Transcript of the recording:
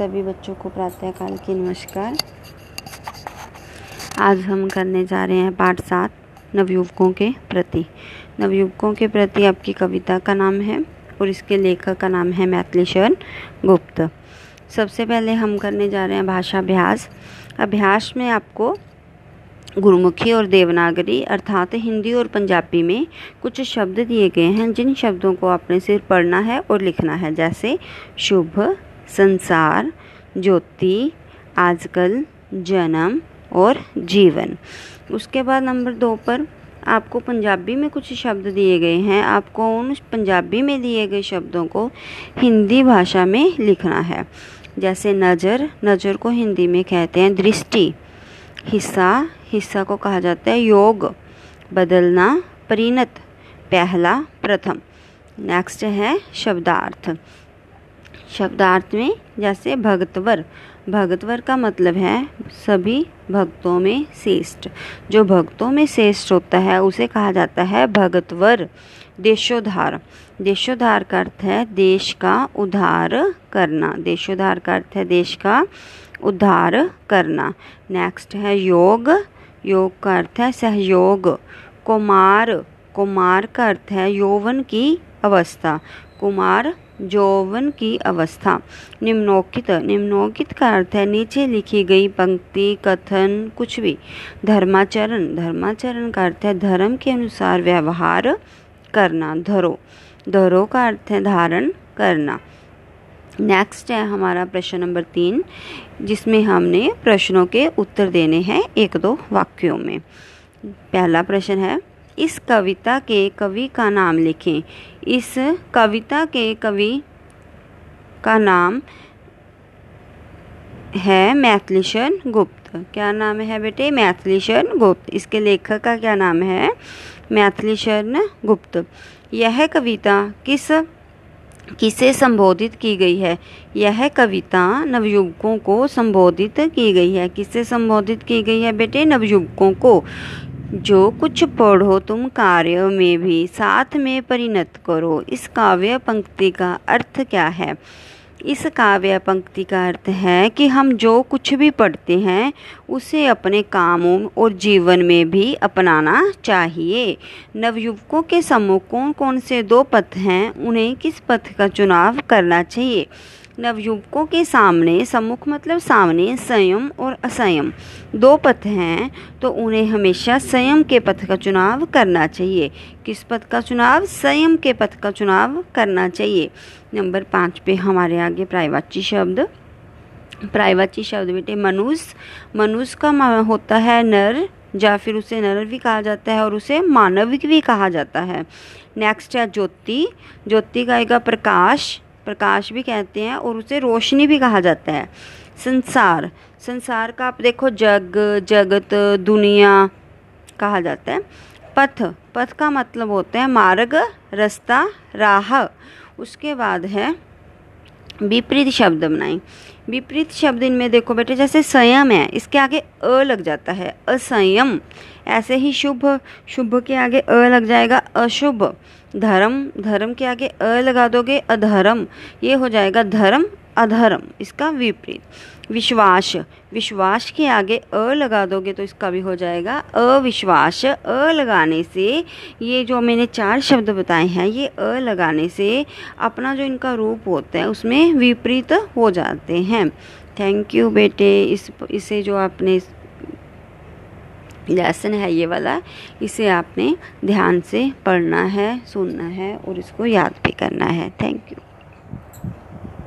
सभी बच्चों को प्रातःकाल की नमस्कार। आज हम करने जा रहे हैं पाठ सात, नवयुवकों के प्रति। नवयुवकों के प्रति आपकी कविता का नाम है और इसके लेखक का नाम है मैथिली शरण गुप्त। सबसे पहले हम करने जा रहे हैं भाषा अभ्यास अभ्यास में आपको गुरुमुखी और देवनागरी अर्थात हिंदी और पंजाबी में कुछ शब्द दिए गए हैं, जिन शब्दों को आपने सिर्फ़ पढ़ना है और लिखना है, जैसे शुभ संसार, ज्योति, आजकल, जन्म और जीवन। उसके बाद नंबर दो पर आपको पंजाबी में कुछ शब्द दिए गए हैं। आपको उन पंजाबी में दिए गए शब्दों को हिंदी भाषा में लिखना है। जैसे नज़र नज़र को हिंदी में कहते हैं दृष्टि। हिस्सा हिस्सा को कहा जाता है योग। बदलना, परिणत। पहला, प्रथम। नेक्स्ट है शब्दार्थ। शब्दार्थ में, जैसे भगतवर। भगतवर का मतलब है सभी भक्तों में श्रेष्ठ। जो भक्तों में श्रेष्ठ होता है, उसे कहा जाता है भगतवर। देशोद्धार। देशोद्धार का अर्थ है देश का उद्धार करना। देशोद्धार का अर्थ है देश का उद्धार करना। नेक्स्ट है योग। योग का अर्थ है सहयोग। कुमार। कुमार का अर्थ है यौवन की अवस्था। कुमार यौवन की अवस्था। निम्नोकित निम्नोकित का अर्थ है, नीचे लिखी गई पंक्ति, कथन, कुछ भी। धर्माचरण धर्माचरण का अर्थ है, धर्म के अनुसार व्यवहार करना, धरो। धरो का अर्थ है, धारण करना। नेक्स्ट है हमारा प्रश्न नंबर तीन, जिसमें हमने प्रश्नों के उत्तर देने हैं एक दो वाक्यों में। पहला प्रश्न है इस कविता के कवि का नाम लिखें। इस कविता के कवि का नाम है मैथिलीशन गुप्त। क्या नाम है बेटे? मैथिलीशन गुप्त। इसके लेखक का क्या नाम है? मैथिलीशन गुप्त। यह कविता किस, किसे संबोधित की गई है? यह कविता नवयुवकों को संबोधित की गई है। किसे संबोधित की गई है बेटे? नवयुवकों को। जो कुछ पढ़ो तुम कार्य में भी, साथ में परिणत करो। इस काव्य पंक्ति का अर्थ क्या है? इस काव्य पंक्ति का अर्थ है कि हम जो कुछ भी पढ़ते हैं, उसे अपने कामों और जीवन में भी अपनाना चाहिए। नवयुवकों के सम्मुख कौन कौन से दो पथ हैं? उन्हें किस पथ का चुनाव करना चाहिए? नवयुवकों के सामने सम्मुख मतलब सामने संयम और असंयम। दो पथ हैं तो उन्हें हमेशा संयम के पथ का चुनाव करना चाहिए। किस पथ का चुनाव? संयम के पथ का चुनाव करना चाहिए। नंबर पाँच पे हमारे आगे प्रायवाची शब्द। प्रायवाची शब्द बेटे मनुष्य मनुष्य का होता है नर, या फिर उसे नर भी कहा जाता है और उसे मानविक भी कहा जाता है। नेक्स्ट है ज्योति। ज्योति का आएगा प्रकाश। प्रकाश भी कहते हैं और उसे रोशनी भी कहा जाता है। संसार संसार का आप देखो जग, जगत, दुनिया कहा जाता है। पथ पथ का मतलब होता है मार्ग, रास्ता, राह। उसके बाद है विपरीत शब्द बनाएँ। विपरीत शब्द इनमें देखो बेटे, जैसे संयम है, इसके आगे अ लग जाता है, असंयम। ऐसे ही शुभ शुभ के आगे अ लग जाएगा, अशुभ। धर्म धर्म के आगे अ लगा दोगे, अधर्म। ये हो जाएगा धर्म अधर्म, इसका विपरीत। विश्वास विश्वास के आगे अ लगा दोगे तो इसका भी हो जाएगा। अविश्वास, अ लगाने से, ये जो मैंने चार शब्द बताए हैं, ये अ लगाने से अपना जो इनका रूप होता है, उसमें विपरीत हो जाते हैं। थैंक यू बेटे, इस, इसे जो आपने लेसन है ये वाला, इसे आपने ध्यान से पढ़ना है, सुनना है और इसको याद भी करना है। Thank you